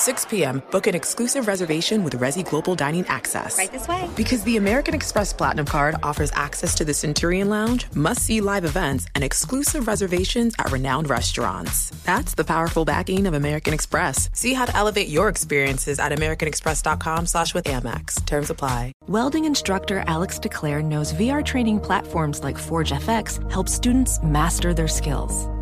6 p.m., book an exclusive reservation with Resy Global Dining Access. Right this way. Because the American Express Platinum Card offers access to the Centurion Lounge, must see live events, and exclusive reservations at renowned restaurants. That's the powerful backing of American Express. See how to elevate your experiences at AmericanExpress.com slash with Amex. Terms apply. Welding instructor Alex DeClaire knows VR training platforms like Forge FX help students master their skills.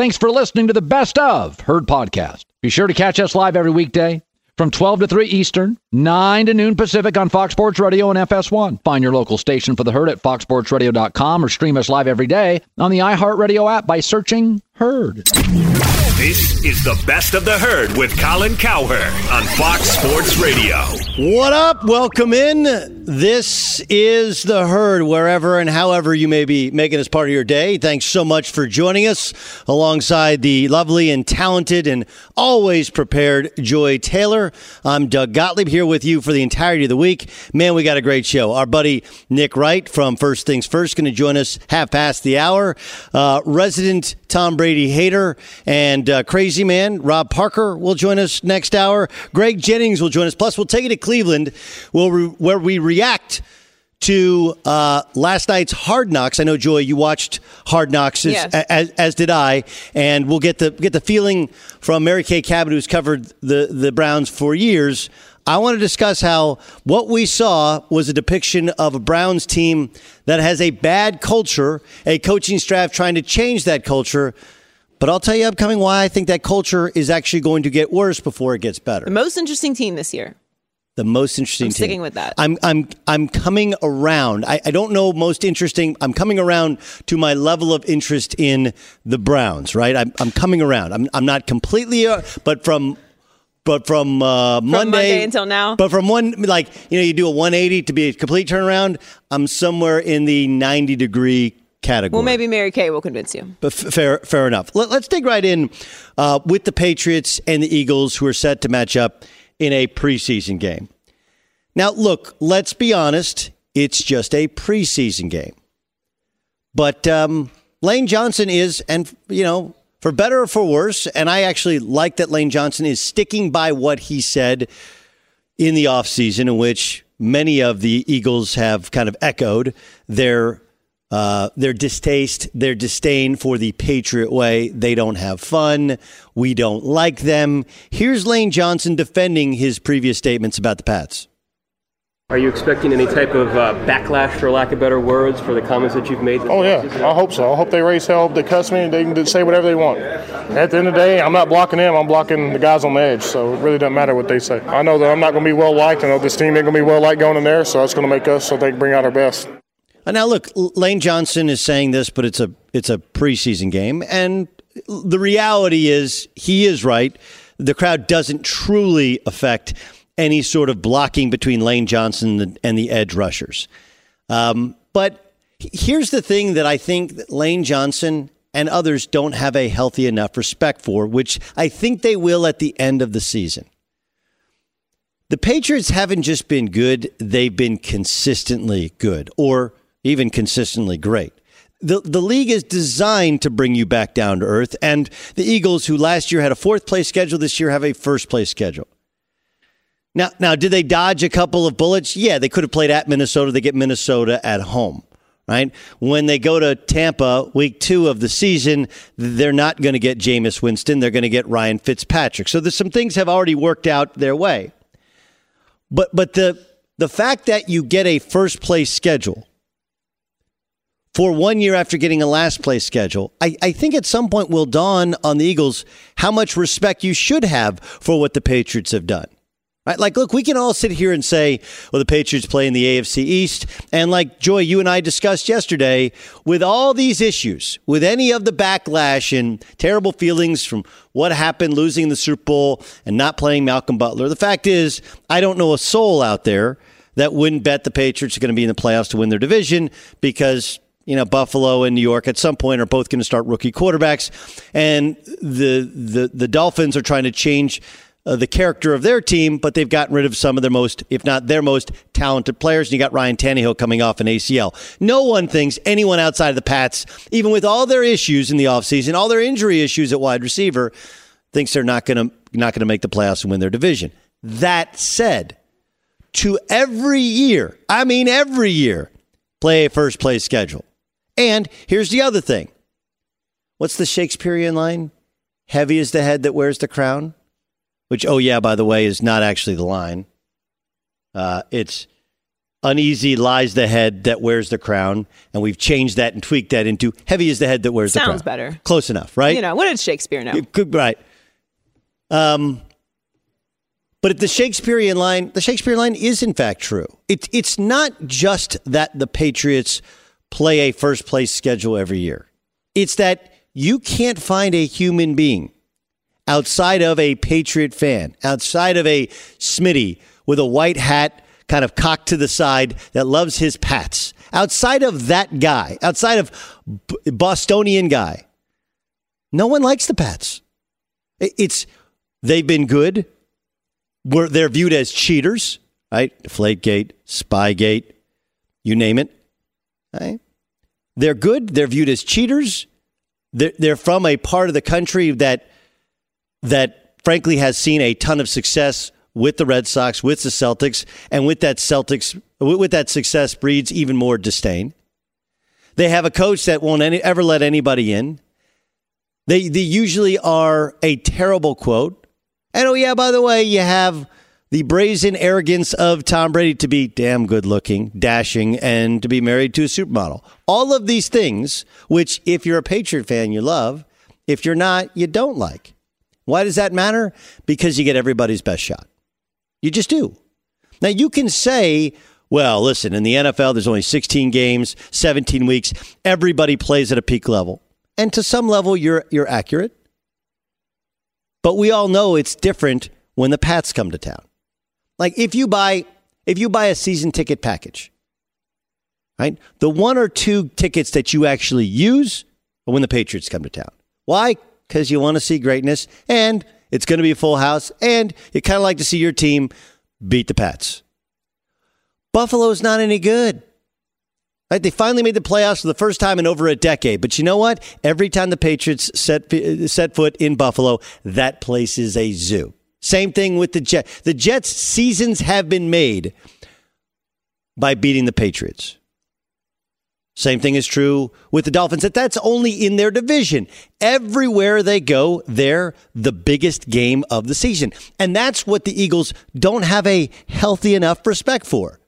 Thanks for listening to the Best of Herd Podcast. Be sure to catch us live every weekday from 12 to 3 Eastern, 9 to noon Pacific on Fox Sports Radio and FS1. Find your local station for the herd at foxsportsradio.com or stream us live every day on the iHeartRadio app by searching Herd. This is the best of the herd with Colin Cowherd on Fox Sports Radio. What up? Welcome in. This is the herd, wherever and however you may be making this part of your day. Thanks so much for joining us alongside the lovely and talented and always prepared Joy Taylor. I'm Doug Gottlieb here with you for the entirety of the week. Man, we got a great show. Our buddy Nick Wright from First Things First going to join us half past the hour. Uh, resident Tom Brady hater and uh, crazy man Rob Parker will join us next hour. Greg Jennings will join us. Plus, we'll take you to Cleveland, where we, where we react to uh, last night's Hard Knocks. I know Joy, you watched Hard Knocks as, Yes. as, as did I, and we'll get the get the feeling from Mary Kay Cabot, who's covered the the Browns for years. I want to discuss how what we saw was a depiction of a Browns team that has a bad culture, a coaching staff trying to change that culture. But I'll tell you upcoming why I think that culture is actually going to get worse before it gets better. The most interesting team this year. The most interesting I'm team. sticking with that. I'm I'm I'm coming around. I, I don't know most interesting. I'm coming around to my level of interest in the Browns. Right. I'm I'm coming around. I'm I'm not completely, uh, but from. But from, uh, Monday, Monday until now? but from one like you know you do a 180 to be a complete turnaround. I'm somewhere in the 90 degree category. Well, maybe Mary Kay will convince you. But f- fair, fair enough. Let, us dig right in uh, with the Patriots and the Eagles, who are set to match up in a preseason game. Now, look, let's be honest. It's just a preseason game. But um, Lane Johnson is, and you know, for better or for worse, and I actually like that Lane Johnson is sticking by what he said in the offseason, in which many of the Eagles have kind of echoed their uh, their distaste, their disdain for the Patriot way. They don't have fun. We don't like them. Here's Lane Johnson defending his previous statements about the Pats. Are you expecting any type of uh, backlash, for lack of better words, for the comments that you've made? Oh, yeah. I hope so. I hope they raise hell. They cuss me. and They can say whatever they want. At the end of the day, I'm not blocking them. I'm blocking the guys on the edge. So it really doesn't matter what they say. I know that I'm not going to be well liked. I know this team ain't going to be well liked going in there. So that's going to make us, so they can bring out our best. Uh, now, look, Lane Johnson is saying this, but it's a it's a preseason game, and the reality is he is right. The crowd doesn't truly affect any sort of blocking between Lane Johnson and the edge rushers. Um, but here's the thing that I think that Lane Johnson and others don't have a healthy enough respect for, which I think they will at the end of the season. The Patriots haven't just been good, they've been consistently good or even consistently great. The, the league is designed to bring you back down to earth, and the Eagles, who last year had a fourth place schedule, this year have a first place schedule. Now, now, did they dodge a couple of bullets? Yeah, they could have played at Minnesota. They get Minnesota at home, right? When they go to Tampa, week two of the season, they're not going to get Jameis Winston. They're going to get Ryan Fitzpatrick. So there's some things have already worked out their way. But but the the fact that you get a first place schedule for one year after getting a last place schedule, I, I think at some point will dawn on the Eagles how much respect you should have for what the Patriots have done. Right? Like, look, we can all sit here and say, well, the Patriots play in the AFC East. And like Joy, you and I discussed yesterday, with all these issues, with any of the backlash and terrible feelings from what happened losing the Super Bowl and not playing Malcolm Butler, the fact is, I don't know a soul out there that wouldn't bet the Patriots are going to be in the playoffs to win their division because you know Buffalo and New York at some point are both going to start rookie quarterbacks, and the the the Dolphins are trying to change uh, the character of their team, but they've gotten rid of some of their most, if not their most talented players. And you got Ryan Tannehill coming off an ACL. No one thinks anyone outside of the Pats, even with all their issues in the offseason, all their injury issues at wide receiver, thinks they're not going to not going to make the playoffs and win their division. That said, to every year, I mean every year, play a first place schedule. And here's the other thing. What's the Shakespearean line? Heavy is the head that wears the crown which, oh, yeah, by the way, is not actually the line. Uh, it's uneasy lies the head that wears the crown. And we've changed that and tweaked that into heavy is the head that wears Sounds the crown. Sounds better. Close enough, right? You know, what did Shakespeare know? Could, right. Um, but the Shakespearean line, the Shakespearean line is in fact true. It, it's not just that the Patriots play a first place schedule every year. It's that you can't find a human being outside of a Patriot fan, outside of a Smitty with a white hat kind of cocked to the side that loves his Pats, outside of that guy, outside of Bostonian guy, no one likes the Pats. It's they've been good. We're, they're viewed as cheaters, right? Deflategate, Spygate, you name it. Right? They're good. They're viewed as cheaters. They're, they're from a part of the country that that frankly has seen a ton of success with the Red Sox, with the Celtics, and with that Celtics, with that success breeds even more disdain. They have a coach that won't any, ever let anybody in. They they usually are a terrible quote. And oh yeah, by the way, you have the brazen arrogance of Tom Brady to be damn good looking, dashing, and to be married to a supermodel. All of these things, which if you're a Patriot fan, you love. If you're not, you don't like. Why does that matter? Because you get everybody's best shot. You just do. Now, you can say, well, listen, in the NFL, there's only 16 games, 17 weeks. Everybody plays at a peak level. And to some level, you're, you're accurate. But we all know it's different when the Pats come to town. Like if you buy if you buy a season ticket package, right? The one or two tickets that you actually use are when the Patriots come to town. Why? because you want to see greatness and it's going to be a full house and you kind of like to see your team beat the Pats. Buffalo's not any good. Right? They finally made the playoffs for the first time in over a decade. But you know what? Every time the Patriots set, uh, set foot in Buffalo, that place is a zoo. Same thing with the Jets. The Jets' seasons have been made by beating the Patriots. Same thing is true with the Dolphins. That that's only in their division. Everywhere they go, they're the biggest game of the season. And that's what the Eagles don't have a healthy enough respect for.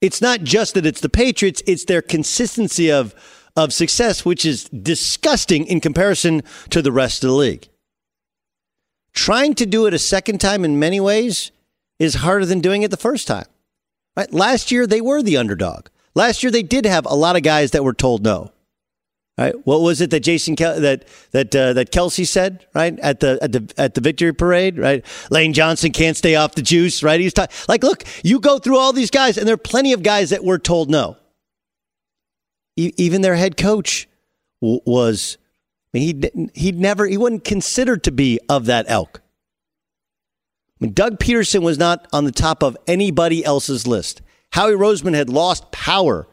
It's not just that it's the Patriots, it's their consistency of of success which is disgusting in comparison to the rest of the league. Trying to do it a second time in many ways is harder than doing it the first time. Right? Last year they were the underdog. Last year they did have a lot of guys that were told no. Right? What was it that Jason Kel- that that uh, that Kelce said right at the at the at the victory parade? Right? Lane Johnson can't stay off the juice. Right? He's like, look, you go through all these guys, and there are plenty of guys that were told no. E- even their head coach w- was. I mean, he he'd never he wasn't considered to be of that elk. I mean, Doug Pederson was not on the top of anybody else's list. Howie Roseman had lost power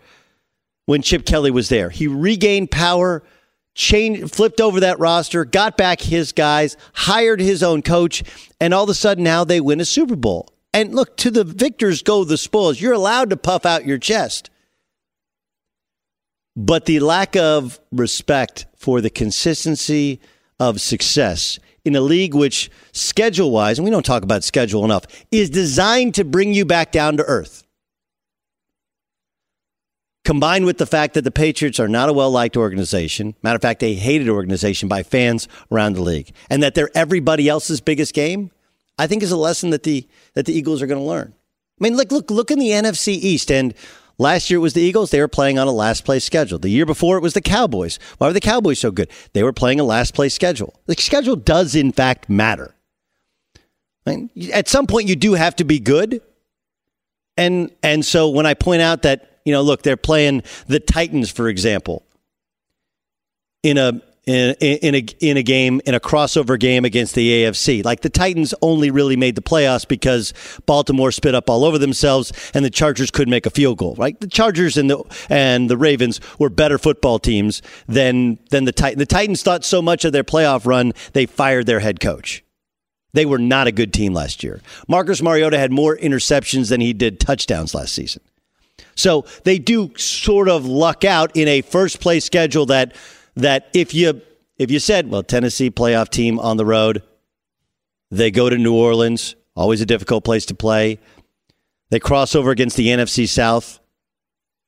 when Chip Kelly was there. He regained power, changed, flipped over that roster, got back his guys, hired his own coach, and all of a sudden now they win a Super Bowl. And look, to the victors go the spoils. You're allowed to puff out your chest. But the lack of respect for the consistency of success in a league which, schedule wise, and we don't talk about schedule enough, is designed to bring you back down to earth combined with the fact that the Patriots are not a well liked organization, matter of fact, a hated organization by fans around the league, and that they're everybody else's biggest game, I think is a lesson that the that the Eagles are going to learn. I mean, look, look, look in the NFC East, and last year it was the Eagles. They were playing on a last place schedule. The year before it was the Cowboys. Why were the Cowboys so good? They were playing a last place schedule. The schedule does in fact matter. At some point, you do have to be good, and and so when I point out that you know, look, they're playing the Titans, for example, in a in, in a in a game in a crossover game against the AFC. Like the Titans only really made the playoffs because Baltimore spit up all over themselves and the Chargers couldn't make a field goal. Right? The Chargers and the and the Ravens were better football teams than than the Titans. The Titans thought so much of their playoff run they fired their head coach. They were not a good team last year. Marcus Mariota had more interceptions than he did touchdowns last season. So they do sort of luck out in a first place schedule that that if you if you said, well, Tennessee playoff team on the road, they go to New Orleans, always a difficult place to play. They cross over against the NFC South,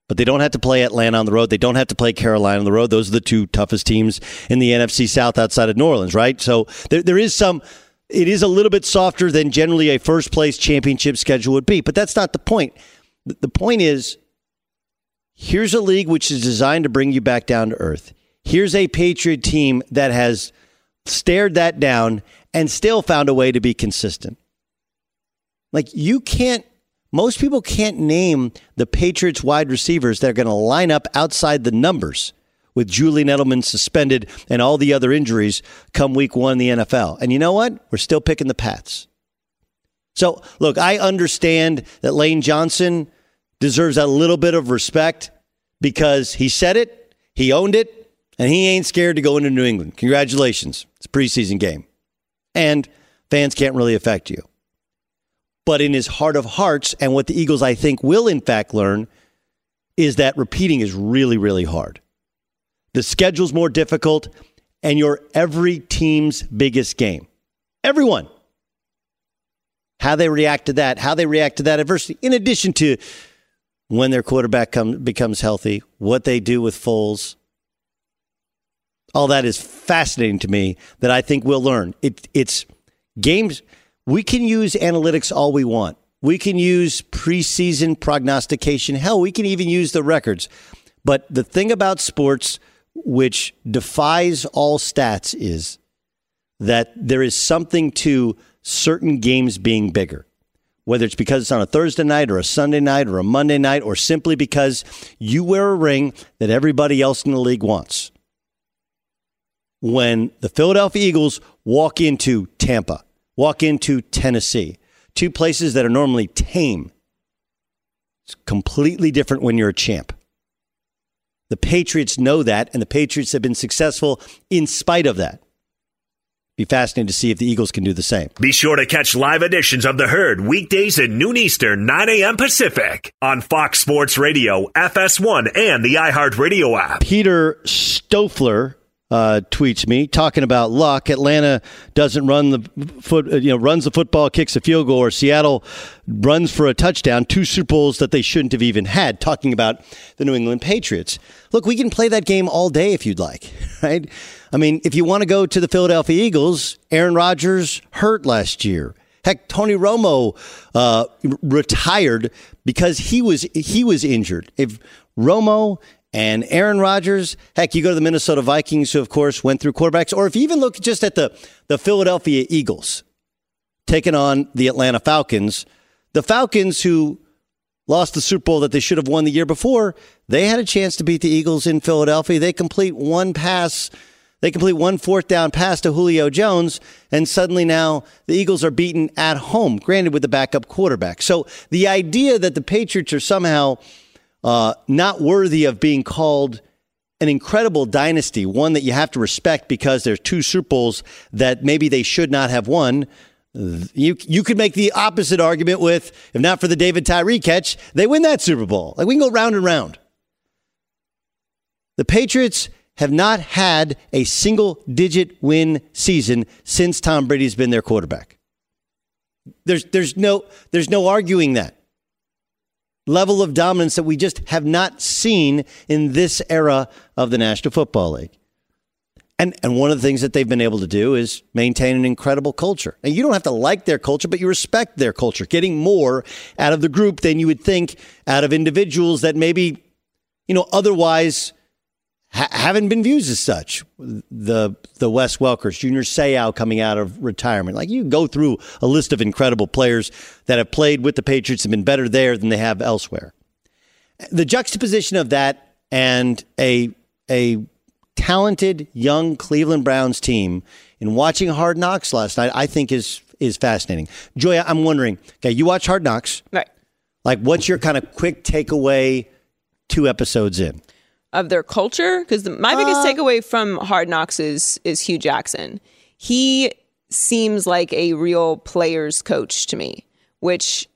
but they don't have to play Atlanta on the road. They don't have to play Carolina on the road. Those are the two toughest teams in the NFC South outside of New Orleans, right? So there, there is some it is a little bit softer than generally a first place championship schedule would be, but that's not the point. The point is, here's a league which is designed to bring you back down to earth. Here's a Patriot team that has stared that down and still found a way to be consistent. Like, you can't, most people can't name the Patriots wide receivers that are going to line up outside the numbers with Julian Edelman suspended and all the other injuries come week one in the NFL. And you know what? We're still picking the Pats. So, look, I understand that Lane Johnson deserves a little bit of respect because he said it, he owned it, and he ain't scared to go into New England. Congratulations. It's a preseason game. And fans can't really affect you. But in his heart of hearts, and what the Eagles, I think, will in fact learn, is that repeating is really, really hard. The schedule's more difficult, and you're every team's biggest game. Everyone how they react to that, how they react to that adversity, in addition to when their quarterback come, becomes healthy, what they do with Foles. All that is fascinating to me that I think we'll learn. It, it's games. We can use analytics all we want. We can use preseason prognostication. Hell, we can even use the records. But the thing about sports, which defies all stats, is that there is something to certain games being bigger, whether it's because it's on a Thursday night or a Sunday night or a Monday night, or simply because you wear a ring that everybody else in the league wants. When the Philadelphia Eagles walk into Tampa, walk into Tennessee, two places that are normally tame, it's completely different when you're a champ. The Patriots know that, and the Patriots have been successful in spite of that Be fascinating to see if the Eagles can do the same. Be sure to catch live editions of The Herd weekdays at noon Eastern, 9 a.m. Pacific on Fox Sports Radio, FS1, and the iHeartRadio app. Peter Stofler uh, tweets me talking about luck. Atlanta doesn't run the foot, uh, you know, runs the football, kicks a field goal, or Seattle runs for a touchdown. Two Super Bowls that they shouldn't have even had. Talking about the New England Patriots. Look, we can play that game all day if you'd like, right? I mean, if you want to go to the Philadelphia Eagles, Aaron Rodgers hurt last year. Heck, Tony Romo uh, retired because he was he was injured. If Romo and Aaron Rodgers, heck, you go to the Minnesota Vikings, who of course went through quarterbacks, or if you even look just at the the Philadelphia Eagles taking on the Atlanta Falcons, the Falcons who lost the Super Bowl that they should have won the year before, they had a chance to beat the Eagles in Philadelphia. They complete one pass they complete one fourth down pass to Julio Jones, and suddenly now the Eagles are beaten at home, granted with the backup quarterback. So the idea that the Patriots are somehow uh, not worthy of being called an incredible dynasty, one that you have to respect because there's two Super Bowls that maybe they should not have won. You you could make the opposite argument with if not for the David Tyree catch, they win that Super Bowl. Like we can go round and round. The Patriots have not had a single digit win season since Tom Brady's been their quarterback. There's, there's, no, there's no arguing that. Level of dominance that we just have not seen in this era of the National Football League. And, and one of the things that they've been able to do is maintain an incredible culture. And you don't have to like their culture, but you respect their culture, getting more out of the group than you would think out of individuals that maybe, you know, otherwise ha- haven't been viewed as such. The the Wes Welkers, Junior Seau coming out of retirement. Like you go through a list of incredible players that have played with the Patriots and been better there than they have elsewhere. The juxtaposition of that and a a talented young Cleveland Browns team in watching Hard Knocks last night, I think is is fascinating. Joya, I'm wondering, okay, you watch Hard Knocks. Right. Like what's your kind of quick takeaway two episodes in? Of their culture because my biggest Uh, takeaway from Hard Knocks is is Hue Jackson. He seems like a real players coach to me, which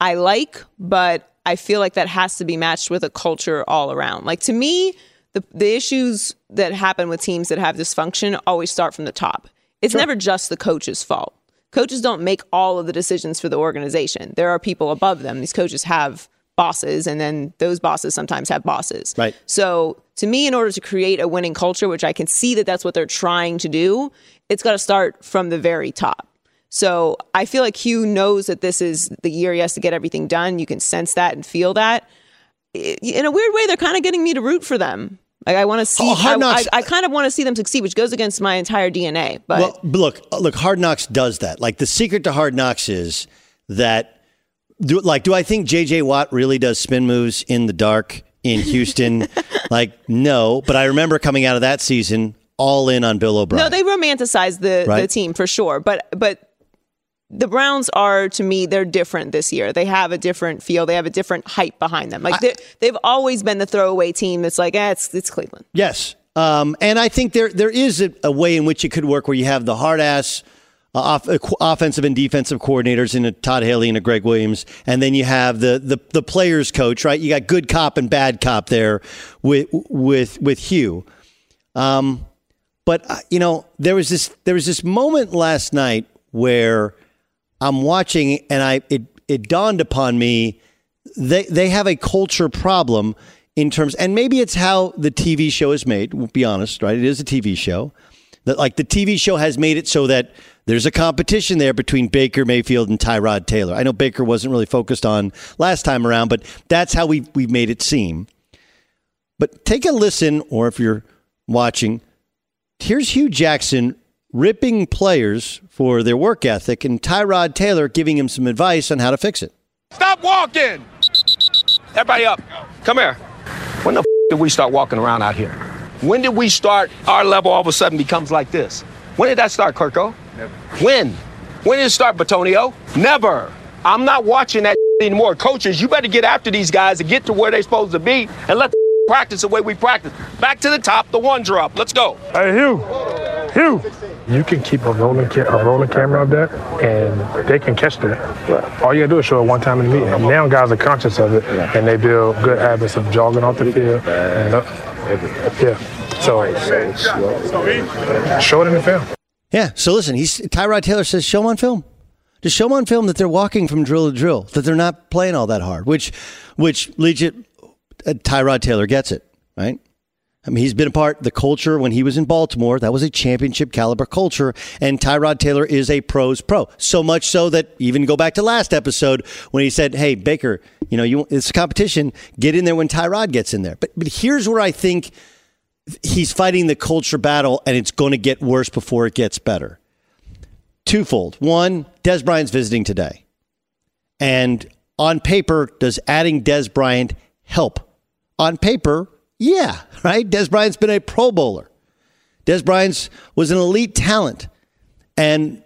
I like, but I feel like that has to be matched with a culture all around. Like to me, the the issues that happen with teams that have dysfunction always start from the top. It's never just the coach's fault. Coaches don't make all of the decisions for the organization. There are people above them. These coaches have bosses and then those bosses sometimes have bosses. Right. So to me, in order to create a winning culture, which I can see that that's what they're trying to do, it's got to start from the very top. So I feel like Hue knows that this is the year he has to get everything done. You can sense that and feel that. In a weird way, they're kind of getting me to root for them. Like I want to oh, see, Oh, Hard Knocks- I, I kind of want to see them succeed, which goes against my entire DNA. But well, look, look, Hard Knocks does that. Like the secret to Hard Knocks is that, do, like, do I think J.J. Watt really does spin moves in the dark in Houston? like, no. But I remember coming out of that season all in on Bill O'Brien. No, they romanticize the, the team for sure. But but the Browns are to me they're different this year. They have a different feel. They have a different hype behind them. Like they they've always been the throwaway team. It's like, eh, it's it's Cleveland. Yes, um, and I think there there is a, a way in which it could work where you have the hard ass. Uh, off, uh, offensive and defensive coordinators in a Todd Haley and a Gregg Williams, and then you have the, the the players coach, right? You got good cop and bad cop there with with with Hue. Um, but uh, you know, there was this there was this moment last night where I'm watching and I it it dawned upon me they they have a culture problem in terms and maybe it's how the TV show is made, we'll be honest, right? It is a TV show. That like the TV show has made it so that there's a competition there between Baker Mayfield and Tyrod Taylor. I know Baker wasn't really focused on last time around, but that's how we we've made it seem. But take a listen, or if you're watching, here's Hue Jackson ripping players for their work ethic and Tyrod Taylor giving him some advice on how to fix it. Stop walking! Everybody up. Come here. When the f- did we start walking around out here? When did we start, our level all of a sudden becomes like this? When did that start, Kirko? Never. When? When did it start, Bitonio? Never. I'm not watching that anymore. Coaches, you better get after these guys and get to where they're supposed to be and let the practice the way we practice. Back to the top, the one drop. Let's go. Hey, Hue. Hue. you can keep a rolling ca- a rolling camera up there, and they can catch that. All you gotta do is show it one time in the meeting. Now guys are conscious of it, and they build good habits of jogging off the field. And, uh, yeah, so show it in the film. Yeah. So listen, he's Tyrod Taylor says show 'em on film. Just show 'em on film that they're walking from drill to drill, that they're not playing all that hard. Which, which legit, uh, Tyrod Taylor gets it right. I mean, he's been a part the culture when he was in Baltimore. That was a championship caliber culture, and Tyrod Taylor is a pros pro. So much so that even go back to last episode when he said, "Hey Baker, you know, you it's a competition. Get in there when Tyrod gets in there." But but here's where I think he's fighting the culture battle, and it's going to get worse before it gets better. Twofold. One, Dez Bryant's visiting today, and on paper, does adding Dez Bryant help? On paper, yeah, right? Dez Bryant's been a Pro Bowler. Dez Bryant's was an elite talent. And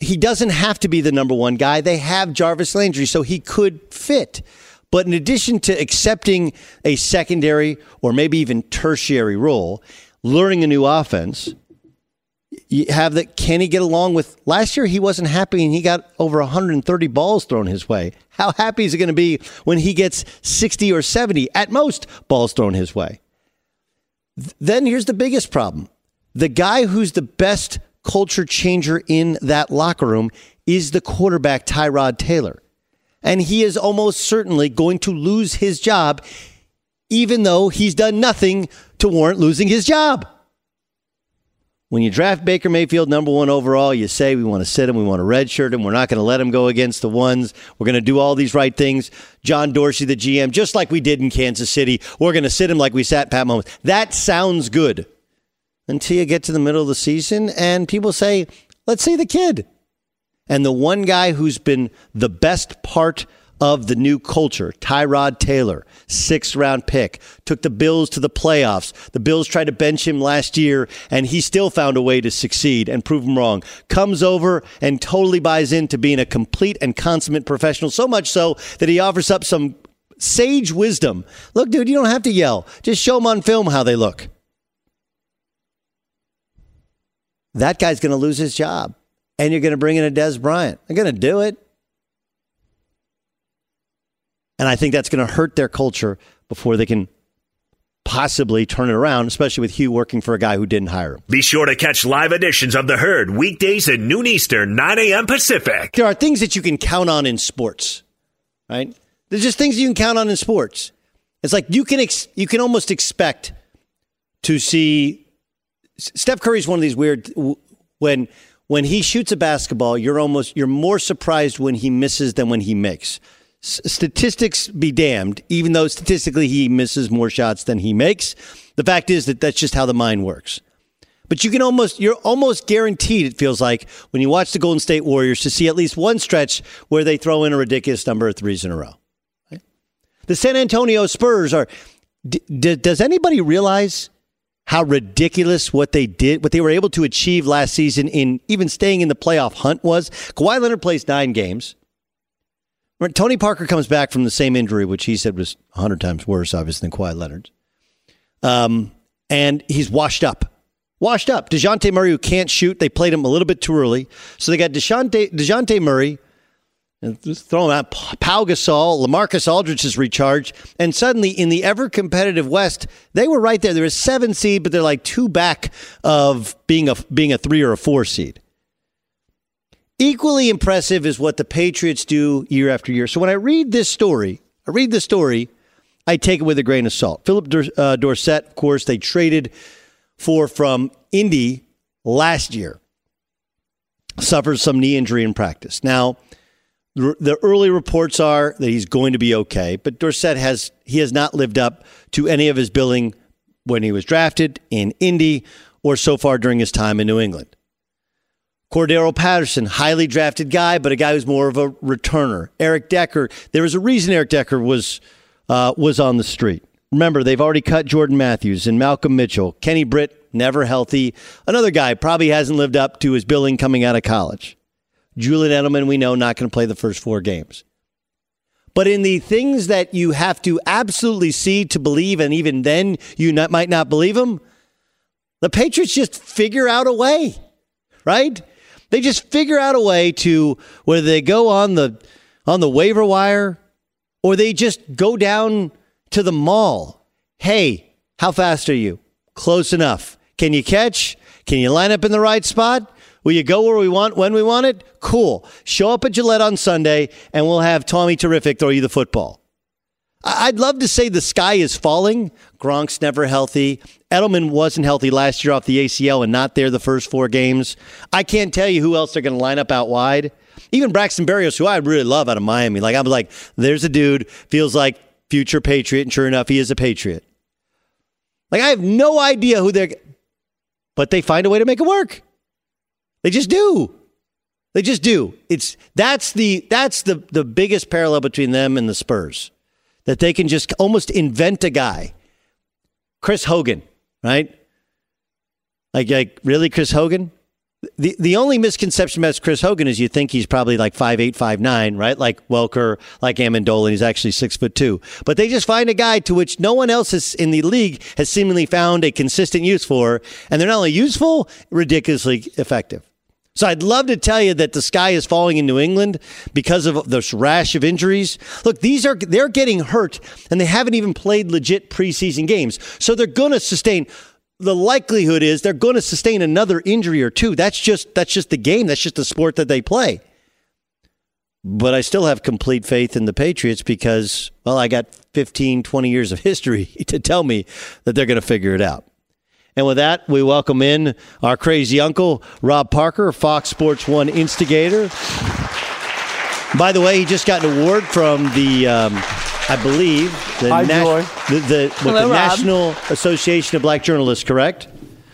he doesn't have to be the number one guy. They have Jarvis Landry, so he could fit. But in addition to accepting a secondary or maybe even tertiary role, learning a new offense, you have that can he get along with last year he wasn't happy and he got over 130 balls thrown his way. How happy is he going to be when he gets 60 or 70 at most balls thrown his way? Then here's the biggest problem. The guy who's the best culture changer in that locker room is the quarterback tyrod taylor and he is almost certainly going to lose his job even though he's done nothing to warrant losing his job when you draft Baker Mayfield number one overall, you say we want to sit him, we want to redshirt him, we're not going to let him go against the ones. We're going to do all these right things. John Dorsey, the GM, just like we did in Kansas City, we're going to sit him like we sat Pat Mahomes. That sounds good until you get to the middle of the season and people say, "Let's see the kid." And the one guy who's been the best part of the new culture, Tyrod Taylor, sixth round pick, took the Bills to the playoffs. The Bills tried to bench him last year, and he still found a way to succeed and prove them wrong. Comes over and totally buys into being a complete and consummate professional, so much so that he offers up some sage wisdom. Look, dude, you don't have to yell. Just show them on film how they look. That guy's going to lose his job, and you're going to bring in a Dez Bryant. They're going to do it. And I think that's going to hurt their culture before they can possibly turn it around, especially with Hue working for a guy who didn't hire him. Be sure to catch live editions of The Herd weekdays at noon Eastern, 9 a.m. Pacific. There are things that you can count on in sports, right? There's just things you can count on in sports. It's like you can ex- you can almost expect to see Steph Curry's one of these weird when when he shoots a basketball, you're almost you're more surprised when he misses than when he makes statistics be damned, even though statistically he misses more shots than he makes. The fact is that that's just how the mind works. But you can almost, you're almost guaranteed, it feels like, when you watch the Golden State Warriors to see at least one stretch where they throw in a ridiculous number of threes in a row. The San Antonio Spurs are, d- d- does anybody realize how ridiculous what they did, what they were able to achieve last season in even staying in the playoff hunt was? Kawhi Leonard plays nine games. Tony Parker comes back from the same injury, which he said was 100 times worse, obviously, than Kawhi Leonard. Um, and he's washed up. Washed up. DeJounte Murray, who can't shoot, they played him a little bit too early. So they got DeJounte, DeJounte Murray, and throw him out. Pau Gasol, Lamarcus Aldridge is recharged. And suddenly, in the ever competitive West, they were right there. There was seven seed, but they're like two back of being a, being a three or a four seed. Equally impressive is what the Patriots do year after year. So when I read this story, I read the story, I take it with a grain of salt. Phillip uh, Dorsett, of course, they traded for from Indy last year, suffers some knee injury in practice. Now, the early reports are that he's going to be okay, but Dorsett has he has not lived up to any of his billing when he was drafted in Indy or so far during his time in New England. Cordarrelle Patterson, highly drafted guy, but a guy who's more of a returner. Eric Decker, there was a reason Eric Decker was uh, was on the street. Remember, they've already cut Jordan Matthews and Malcolm Mitchell. Kenny Britt, never healthy. Another guy probably hasn't lived up to his billing coming out of college. Julian Edelman, we know, not going to play the first four games. But in the things that you have to absolutely see to believe, and even then you not, might not believe them, The Patriots just figure out a way, right? They just figure out a way to whether they go on the on the waiver wire or they just go down to the mall. Hey, how fast are you? Close enough. Can you catch? Can you line up in the right spot? Will you go where we want when we want it? Cool. Show up at Gillette on Sunday and we'll have Tommy Terrific throw you the football. I'd love to say the sky is falling. Gronk's never healthy. Edelman wasn't healthy last year off the ACL and not there the first four games. I can't tell you who else they're going to line up out wide. Even Braxton Berrios, who I really love out of Miami. Like I'm like, there's a dude feels like future Patriot, and sure enough, he is a Patriot. Like I have no idea who they're, but they find a way to make it work. They just do. They just do. It's that's the that's the the biggest parallel between them and the Spurs that they can just almost invent a guy. Chris Hogan, right? Like, like really, Chris Hogan? The the only misconception about Chris Hogan is you think he's probably like five eight, five nine, right? Like Welker, like Amendola, he's actually six foot two. But they just find a guy to which no one else is in the league has seemingly found a consistent use for, and they're not only useful, ridiculously effective. So I'd love to tell you that the sky is falling in New England because of this rash of injuries. Look, these are they're getting hurt and they haven't even played legit preseason games. So they're going to sustain the likelihood is they're going to sustain another injury or two. That's just that's just the game. That's just the sport that they play. But I still have complete faith in the Patriots because well, I got 15, 20 years of history to tell me that they're going to figure it out. And with that, we welcome in our crazy uncle, Rob Parker, Fox Sports One instigator. By the way, he just got an award from the, um, I believe, the, Hi, Nas- the, the, what, Hello, the National Association of Black Journalists, correct?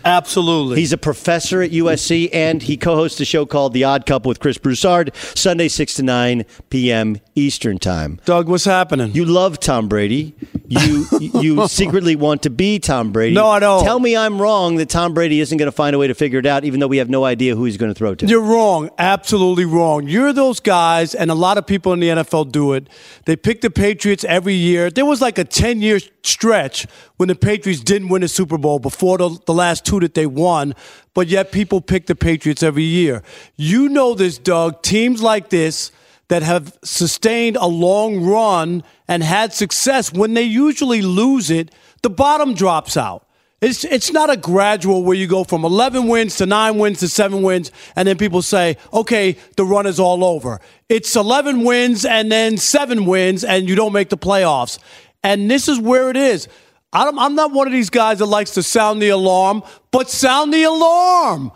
Absolutely. He's a professor at USC, and he co-hosts a show called The Odd Couple with Chris Broussard, Sunday, 6 to 9 p.m. Eastern Time. Doug, what's happening? You love Tom Brady. You you secretly want to be Tom Brady. No, I don't. Tell me I'm wrong that Tom Brady isn't going to find a way to figure it out, even though we have no idea who he's going to throw to. You're wrong. Absolutely wrong. You're those guys, and a lot of people in the NFL do it. They pick the Patriots every year. There was like a 10 year stretch when the Patriots didn't win a Super Bowl before the, the last two that they won, but yet people pick the Patriots every year. You know this, Doug. Teams like this that have sustained a long run and had success, when they usually lose it, the bottom drops out. It's it's not a gradual where you go from 11 wins to 9 wins to 7 wins and then people say, "Okay, the run is all over." It's 11 wins and then 7 wins and you don't make the playoffs. And this is where it is. I'm, I'm not one of these guys that likes to sound the alarm, but sound the alarm.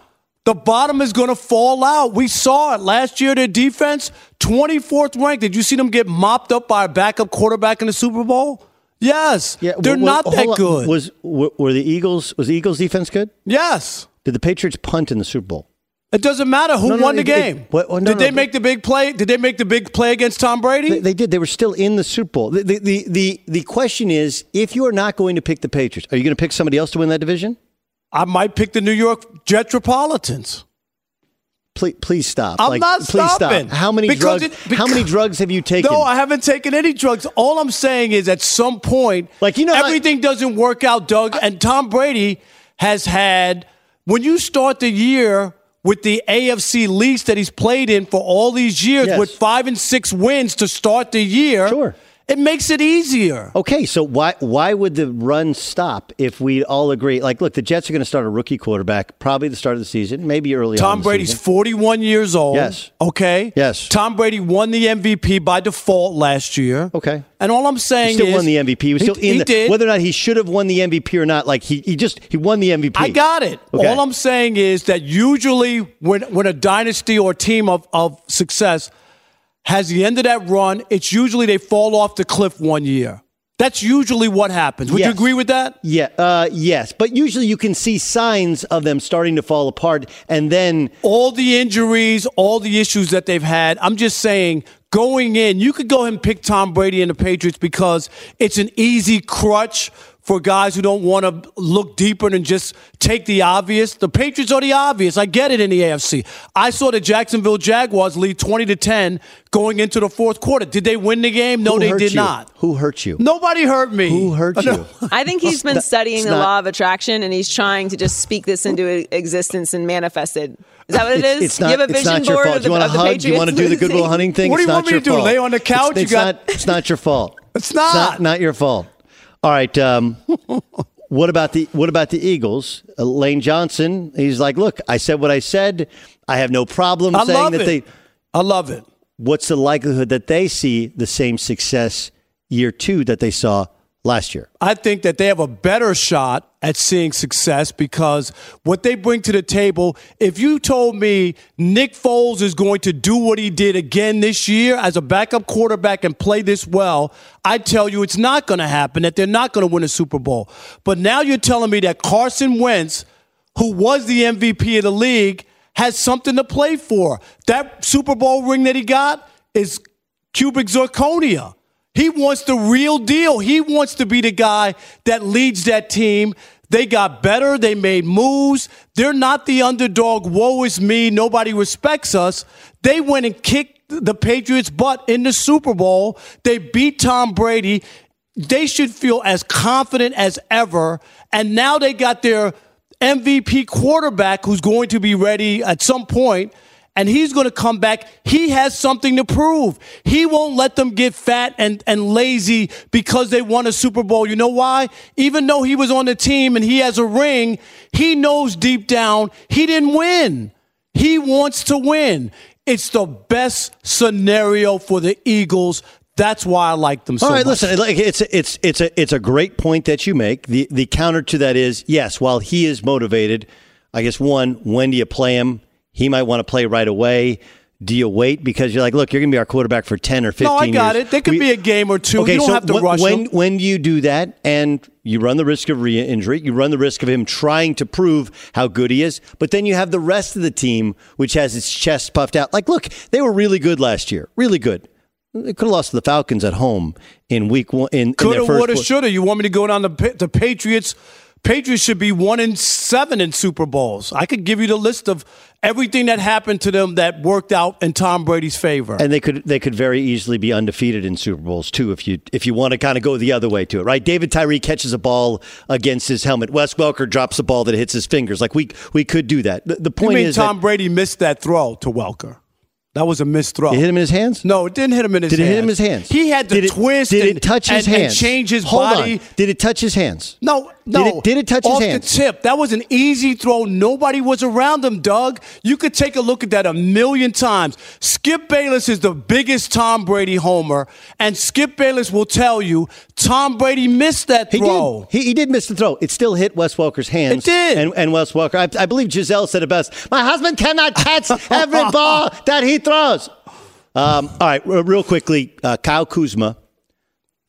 The bottom is going to fall out. We saw it last year. Their defense, 24th ranked. Did you see them get mopped up by a backup quarterback in the Super Bowl? Yes. Yeah, they're Well, not well, that good. Was were, were the Eagles? Was the Eagles defense good? Yes. Did the Patriots punt in the Super Bowl? It doesn't matter who No, no, won the it- it- game. what- well, oh, no, did they make the big play? Did they make the big play against Tom Brady? They, they did. They were still in the Super Bowl. The, the, the, the, the question is, if you are not going to pick the Patriots, are you going to pick somebody else to win that division? I might pick the New York Jetropolitans. Please, please stop. I'm Like, not please stopping. stop. How many Because drugs? it- how many drugs have you taken? No, I haven't taken any drugs. All I'm saying is at some point, like you know, everything doesn't work out, Doug. and Tom Brady has had when you start the year with the AFC least that he's played in for all these years, with five and six wins to start the year. Sure. It makes it easier. Okay, so why why would the run stop if we all agree? Like, look, the Jets are going to start a rookie quarterback probably the start of the season, maybe early. Tom Brady's season. 41 years old. Yes. Okay. Yes. Tom Brady won the MVP by default last year. Okay. And all I'm He saying still is won the MVP. He was still in he the, did. whether or not he should have won the MVP or not. Like he, he just he won the MVP. I got it. Okay. All I'm saying is that usually when when a dynasty or team of, of success has the end of that run, it's usually they fall off the cliff one year. That's usually what happens. Would you agree with that? Yeah, uh, yes, but usually you can see signs of them starting to fall apart, and then all the injuries, all the issues that they've had. I'm just saying, going in, you could go ahead and pick Tom Brady and the Patriots because it's an easy crutch for guys who don't want to look deeper than just take the obvious. The Patriots are the obvious. I get it in the AFC. I saw the Jacksonville Jaguars lead 20 to 10 going into the fourth quarter. Did they win the game? No, Who they did you? not. Who hurt you? Nobody hurt me. Who hurt you? I think he's been studying it's the law of attraction and he's trying to just speak this into existence and manifest it. Is that what it is? It's, it's not, you have a it's vision not your board fault. of Do you the, want to hug? Do you want to do the Patriots Goodwill? Hunting thing? What do you not want me to do, fault. lay on the couch? It's, You it's got- not, it's not your fault. It's not. It's not, not your fault. All right. Um, what about the What about the Eagles? Uh, Lane Johnson. He's like, look, I said what I said. I have no problem I saying that it. they. I love it. What's the likelihood that they see the same success year two that they saw last year? I think that they have a better shot at seeing success because what they bring to the table, if you told me Nick Foles is going to do what he did again this year as a backup quarterback and play this well, I'd tell you it's not going to happen, that they're not going to win a Super Bowl. But now you're telling me that Carson Wentz, who was the MVP of the league, has something to play for. That Super Bowl ring that he got is cubic zirconia. He wants the real deal. He wants to be the guy that leads that team. They got better. They made moves. They're not the underdog. Woe is me. Nobody respects us. They went and kicked the Patriots' butt in the Super Bowl. They beat Tom Brady. They should feel as confident as ever. And now they got their MVP quarterback who's going to be ready at some point and he's going to come back. He has something to prove. He won't let them get fat and, and lazy because they won a Super Bowl. You know why? Even though he was on the team and he has a ring, he knows deep down he didn't win. He wants to win. It's the best scenario for the Eagles. That's why I like them so All right, much. listen. like, It's it's it's a it's a great point that you make. the The counter to that is yes. While he is motivated, I guess one. When do you play him? He might want to play right away. Do you wait because you're like, look, you're going to be our quarterback for ten or fifteen? No, I got years. it. There could We- be a game or two. Okay, you don't so have to when, rush when him. when you do that, and you run the risk of re-injury, you run the risk of him trying to prove how good he is. But then you have the rest of the team, which has its chest puffed out. Like, look, they were really good last year, really good. They could have lost to the Falcons at home in week one. In, Coulda, woulda, shoulda. You want me to go down the the Patriots? Patriots should be one in seven in Super Bowls. I could give you the list of everything that happened to them that worked out in Tom Brady's favor. And they could they could very easily be undefeated in Super Bowls too if you if you want to kind of go the other way to it, right? David Tyree catches a ball against his helmet. Wes Welker drops a ball that hits his fingers. Like we we could do that. The, the you point mean is Tom Brady missed that throw to Welker? That was a missed throw. it hit him in his hands. No, it didn't hit him in his Did it hands. hit him in his hands? He had to did it, twist Did and, it touch his and- and hands? change his Hold body. On. Did it touch his hands? No, no. Did it- did it touch his hands? Off the tip. That was an easy throw. Nobody was around him, Doug. You could take a look at that a million times. Skip Bayless is the biggest Tom Brady homer, and Skip Bayless will tell you Tom Brady missed that He throw. did. He, he did miss the throw. It still hit Wes Welker's hands. It did. And, and Wes Welker, I, I believe Gisele said it best. My husband cannot catch every ball that he throws. Um, all right, real quickly, uh, Kyle Kuzma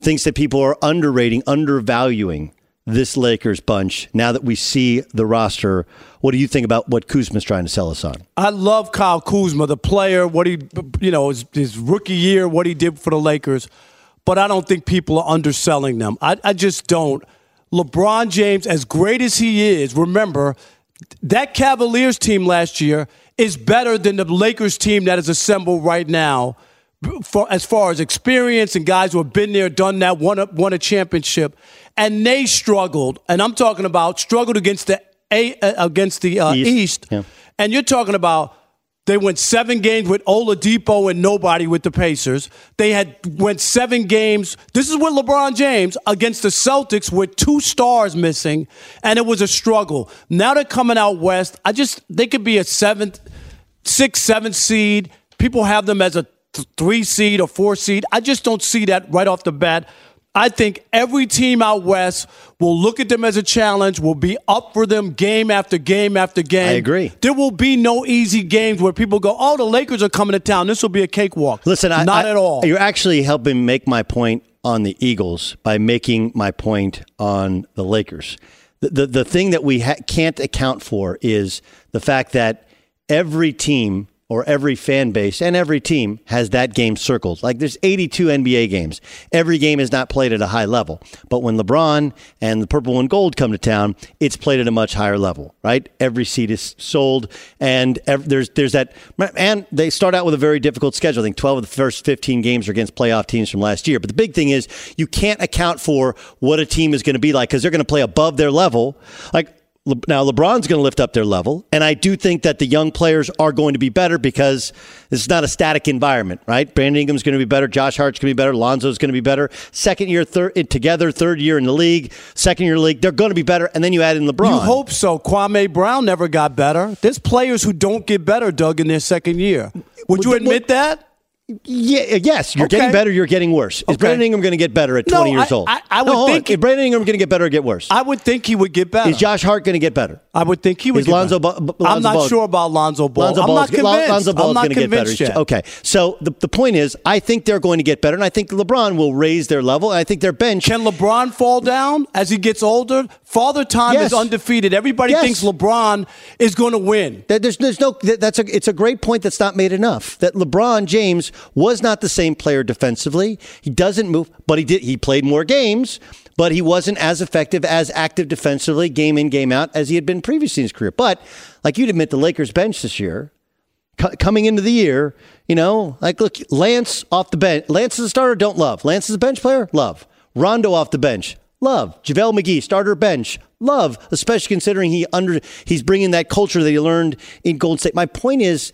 thinks that people are underrating, undervaluing this Lakers bunch now that we see the roster. What do you think about what Kuzma's trying to sell us on? I love Kyle Kuzma, the player, what he, you know, his, his rookie year, what he did for the Lakers. But I don't think people are underselling them. I, I just don't. LeBron James, as great as he is, remember, that Cavaliers team last year is better than the Lakers team that is assembled right now. For, as far as experience and guys who have been there, done that, won a, won a championship, and they struggled. And I'm talking about struggled against the a, uh, against the uh, East. East. Yeah. And you're talking about they went seven games with Oladipo and nobody with the Pacers. They had went seven games. This is with LeBron James against the Celtics with two stars missing, and it was a struggle. Now they're coming out west. I just they could be a seventh, sixth, seventh seed. People have them as a th- three seed or four seed. I just don't see that right off the bat. I think every team out west will look at them as a challenge, will be up for them game after game after game. I agree. There will be no easy games where people go, "Oh, the Lakers are coming to town. This will be a cakewalk." Listen, I, not I- at all. You're actually helping make my point on the Eagles by making my point on the Lakers. The the, the thing that we ha- can't account for is the fact that every team or every fan base and every team has that game circled. Like there's 82 NBA games. Every game is not played at a high level. But when LeBron and the purple and gold come to town, it's played at a much higher level, right? Every seat is sold and ev- there's there's that and they start out with a very difficult schedule. I think 12 of the first 15 games are against playoff teams from last year. But the big thing is you can't account for what a team is going to be like cuz they're going to play above their level. Like Le- now LeBron's going to lift up their level, and I do think that the young players are going to be better because this is not a static environment, right? Brandon Ingram's going to be better, Josh Hart's going to be better, Lonzo's going to be better. Second year, third together, third year in the league, second year in the league, they're going to be better, and then you add in LeBron. You hope so. Kwame Brown never got better. There's players who don't get better, Doug, in their second year. Would you admit that? Yeah, uh, yes, you're Okay. getting better. You're getting worse. Is Okay. Brandon Ingram going to get better at No, 20 years I- old? I- I would No, think- Is Brandon Ingram going to get better or get worse? I would think he would get better. Is Josh Hart going to get better? I would think he would. Is get Lonzo better. Ball- I'm not sure about Lonzo Ball. Lonzo I'm Ball's, not convinced. Lonzo Ball's going to get better. yet. Okay, so the, the point is, I think they're going to get better, and I think LeBron will raise their level, and I think their bench. Can LeBron fall down as he gets older? Father Time Yes. is undefeated. Everybody Yes. thinks LeBron is going to win. That there's, there's no. That's a. It's a great point that's not made enough. That LeBron James was not the same player defensively. He doesn't move, but he did. He played more games, but he wasn't as effective, as active defensively, game in, game out, as he had been previously in his career. But like you'd admit, the Lakers bench this year, co- coming into the year, you know, like look, Lance off the bench. Lance is a starter. Don't love. Lance is a bench player. Love. Rondo off the bench. Love JaVale McGee, starter bench. Love, especially considering he under he's bringing that culture that he learned in Golden State. My point is,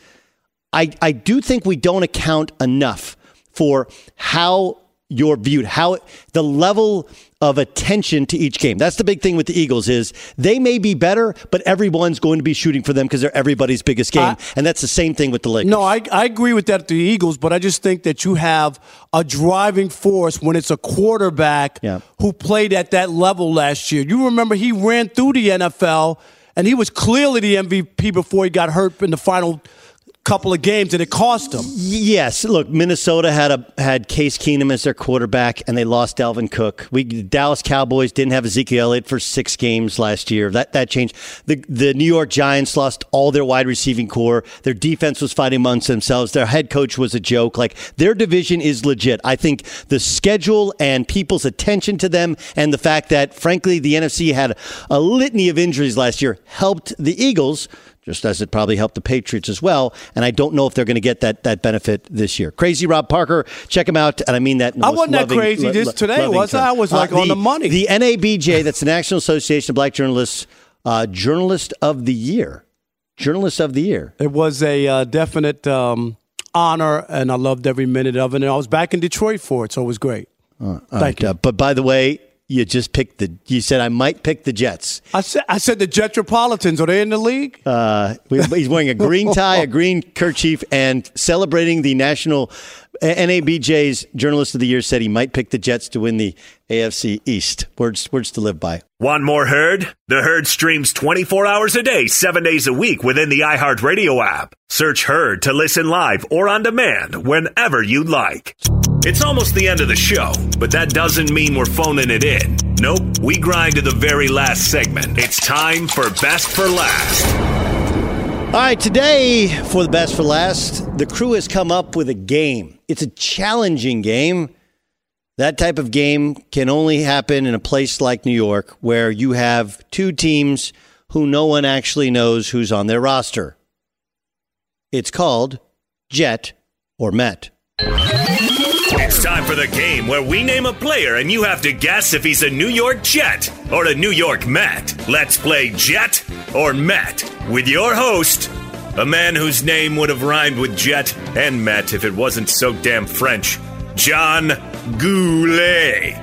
I I do think we don't account enough for how you're viewed, how the level of attention to each game. That's the big thing with the Eagles is they may be better, but everyone's going to be shooting for them because they're everybody's biggest game, and that's the same thing with the Lakers. No, I, I agree with that at the Eagles, but I just think that you have a driving force when it's a quarterback who played at that level last year. You remember he ran through the NFL and he was clearly the MVP before he got hurt in the final couple of games and it cost them. Yes, look, Minnesota had a had Case Keenum as their quarterback, and they lost Dalvin Cook. We Dallas Cowboys didn't have Ezekiel Elliott for six games last year. That that changed. The the New York Giants lost all their wide receiving corps. Their defense was fighting amongst themselves. Their head coach was a joke. Like their division is legit. I think the schedule and people's attention to them, and the fact that frankly the NFC had a litany of injuries last year helped the Eagles just as it probably helped the Patriots as well. And I don't know if they're going to get that that benefit this year. Crazy Rob Parker, check him out. And I mean that. in the I wasn't that crazy lo- lo- today, was I? term. I was, like, on the money. The NABJ, that's the National Association of Black Journalists, uh, Journalist of the Year. Journalist of the Year. It was a uh, definite um, honor, and I loved every minute of it. And I was back in Detroit for it, so it was great. All right, uh, but by the way, you just picked the. You said I might pick the Jets. I said, I said the Jetropolitans are they in the league? Uh, he's wearing a green tie, a green kerchief, and celebrating the national NABJ's Journalist of the Year said he might pick the Jets to win the AFC East. Words, words to live by. One more Herd? The Herd streams 24 hours a day, 7 days a week within the iHeartRadio app. Search Herd to listen live or on demand whenever you'd like. It's almost the end of the show, but that doesn't mean we're phoning it in. Nope, we grind to the very last segment. It's time for Best for Last. All right, today for the best for last, the crew has come up with a game. It's a challenging game. That type of game can only happen in a place like New York where you have two teams who no one actually knows who's on their roster. It's called Jet or Met. It's time for the game where we name a player and you have to guess if he's a New York Jet or a New York Met. Let's play Jet or Met with your host, a man whose name would have rhymed with Jet and Met if it wasn't so damn French, John Goulet.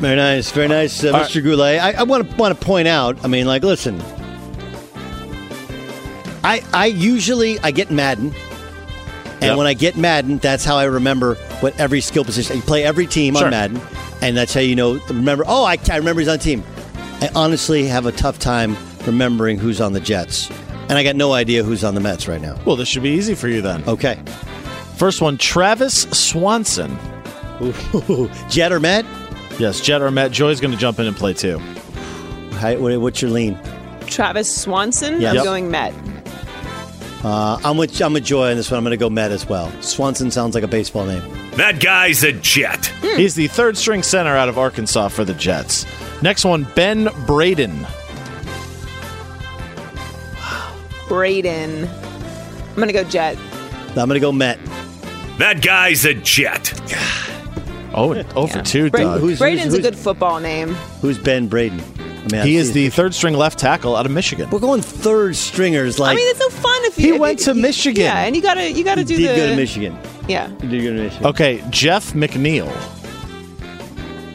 Very nice, very nice, uh, All Mr. Goulet. I, I want to want to point out. I mean, like, listen, I I usually I get Madden, and Yep. when I get Madden, that's how I remember what every skill position. You play every team Sure. on Madden, and that's how you know remember. Oh, I, I remember he's on the team. I honestly have a tough time remembering who's on the Jets, and I got no idea who's on the Mets right now. Well, this should be easy for you then. Okay. First one, Travis Swanson. Jet or Met? Yes, Jet or Met. Joy's going to jump in and play too. Hi, what's your lean? Travis Swanson. Yes. I'm Yep. going Met. Uh, I'm with I'm with Joy on this one. I'm going to go Met as well. Swanson sounds like a baseball name. That guy's a Jet. He's the third string center out of Arkansas for the Jets. Next one, Ben Braden. Braden. I'm gonna go Jet. I'm going to go Met. That guy's a Jet. Oh, over oh two, Bra- Doug. Braden's a good football name. Who's Ben Braden? I mean, He is the third string left tackle out of Michigan. We're going third stringers. Like I mean, it's so fun if you. He if went you- to Michigan. Yeah, and you gotta you gotta he do did the. go to Michigan. Yeah, He did go to Michigan. Okay, Jeff McNeil.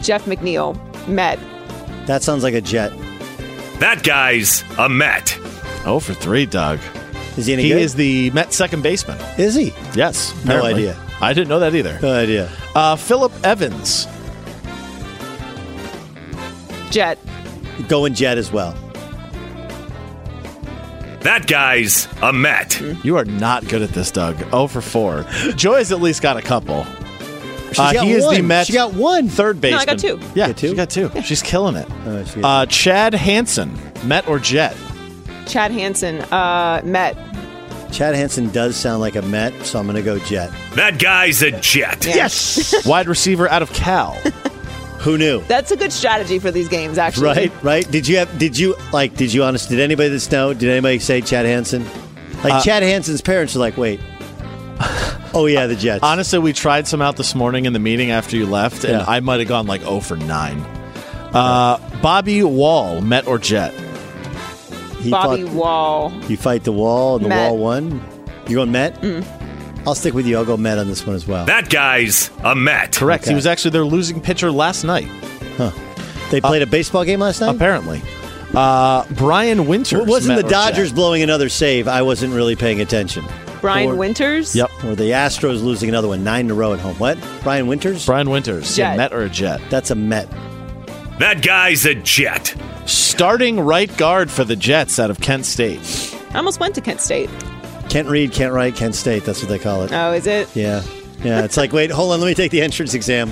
Jeff McNeil, Met. That sounds like a Jet. That guy's a Met. Oh for three, Doug. Is he any He good? is the Met second baseman. Is he? Yes. No idea. I didn't know that either. No idea. Uh, Phillip Evans. Jet. Going Jet as well. That guy's a Met. You are not good at this, Doug. Oh for four. Joy has at least got a couple. She's Uh, got he is the. Met She got one. third No. I got two. Yeah, got two? she got two. She's killing it. Oh, she- Uh, Chad Hansen, Met or Jet? Chad Hansen, uh, Met. Chad Hansen does sound like a Met, so I'm going to go Jet. That guy's a Jet. Yeah. Yes. Wide receiver out of Cal. Who knew? That's a good strategy for these games, actually. Right, right. Did you have? Did you like? Did you honest? Did anybody that's know? Did anybody say Chad Hansen? Like Uh, Chad Hansen's parents are like, wait. Oh yeah, the Jets. Honestly, we tried some out this morning in the meeting after you left, and Yeah. I might have gone like 0 for 9. Uh, Bobby Wahl, Met or Jet? He Bobby fought- Wahl. You fight the wall, and the Met. wall won. You going Met? Mm. I'll stick with you. I'll go Met on this one as well. That guy's a Met. Correct. Okay. He was actually their losing pitcher last night, They played a baseball game last night. apparently. Uh, Brian Winters. Well, wasn't Met the or Jet? Dodgers blowing another save? I wasn't really paying attention. Brian Or- Winters. Yep. Or the Astros losing another one, nine in a row at home. What? Brian Winters? Brian Winters. Yeah, Jet. Met or a Jet? That's a Met. That guy's a Jet. Starting right guard for the Jets out of Kent State. I almost went to Kent State. Kent Reed, Kent Wright, Kent State. That's what they call it. Oh, is it? Yeah. Yeah. It's like, wait, hold on. Let me take the entrance exam.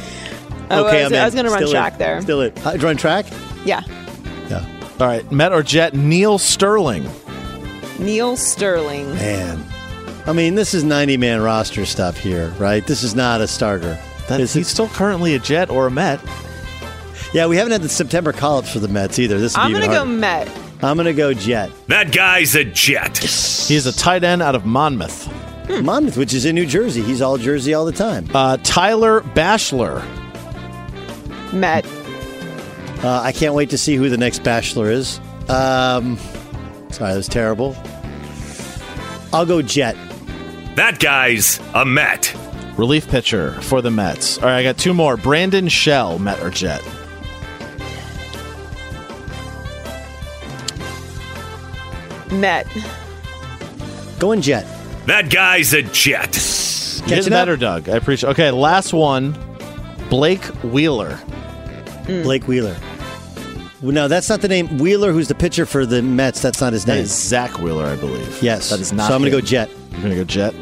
Oh, okay, I was, I'm was going to run Still in. track there. Still it. Uh, run track? Yeah. Yeah. All right, Met or Jet? Neal Sterling. Neal Sterling. Man. I mean, this is 90 man roster stuff here, right? This is not a starter. That, Is he's it- still currently a Jet or a Met. Yeah, we haven't had the September call ups for the Mets either. This would I'm going to go. Met. I'm going to go Jet. That guy's a Jet. He's a tight end out of Monmouth. Monmouth, which is in New Jersey. He's all Jersey all the time. Uh, Tyler Bashlor. Met. Uh, I can't wait to see who the next Bachelor is. Um, sorry, that was terrible. I'll go Jet. That guy's a Met. Relief pitcher for the Mets. All right, I got two more. Brandon Shell, Met or Jet? Met. Going Jet. That guy's a Jet. You did Catching better. Doug. I appreciate. Okay, last one. Blake Wheeler. Blake Wheeler. No, that's not the name. Wheeler, who's the pitcher for the Mets, that's not his That name. is Zack Wheeler, I believe. yes. that is not. So I'm going to him. go Jet. You're gonna go Jet.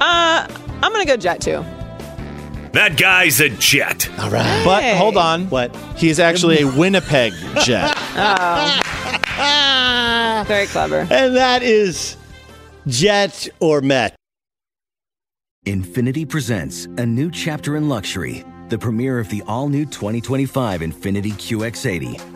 Uh, I'm going to go Jet too. That guy's a Jet. All right. But Hey. hold on. What? He's actually a Winnipeg Jet. Oh. Very clever. And that is Jet or Met. Infiniti presents a new chapter in luxury, the premiere of the all new 2025 Infiniti QX80,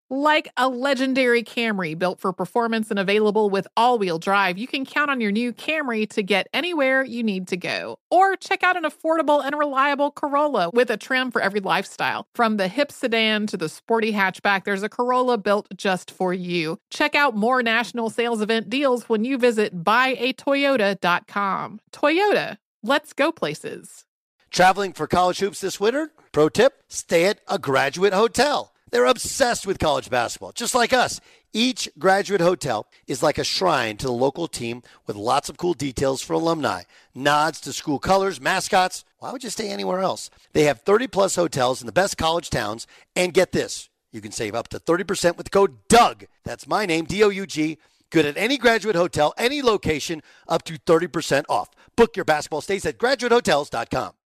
Like a legendary Camry built for performance and available with all wheel drive, you can count on your new Camry to get anywhere you need to go. Or check out an affordable and reliable Corolla with a trim for every lifestyle. From the hip sedan to the sporty hatchback, there's a Corolla built just for you. Check out more national sales event deals when you visit buyatoyota.com. Toyota, let's go places. Traveling for college hoops this winter? Pro tip stay at a graduate hotel. They're obsessed with college basketball, just like us. Each graduate hotel is like a shrine to the local team with lots of cool details for alumni, nods to school colors, mascots. Why would you stay anywhere else? They have 30 plus hotels in the best college towns. And get this you can save up to 30% with the code DOUG. That's my name, D O U G. Good at any graduate hotel, any location, up to 30% off. Book your basketball stays at graduatehotels.com.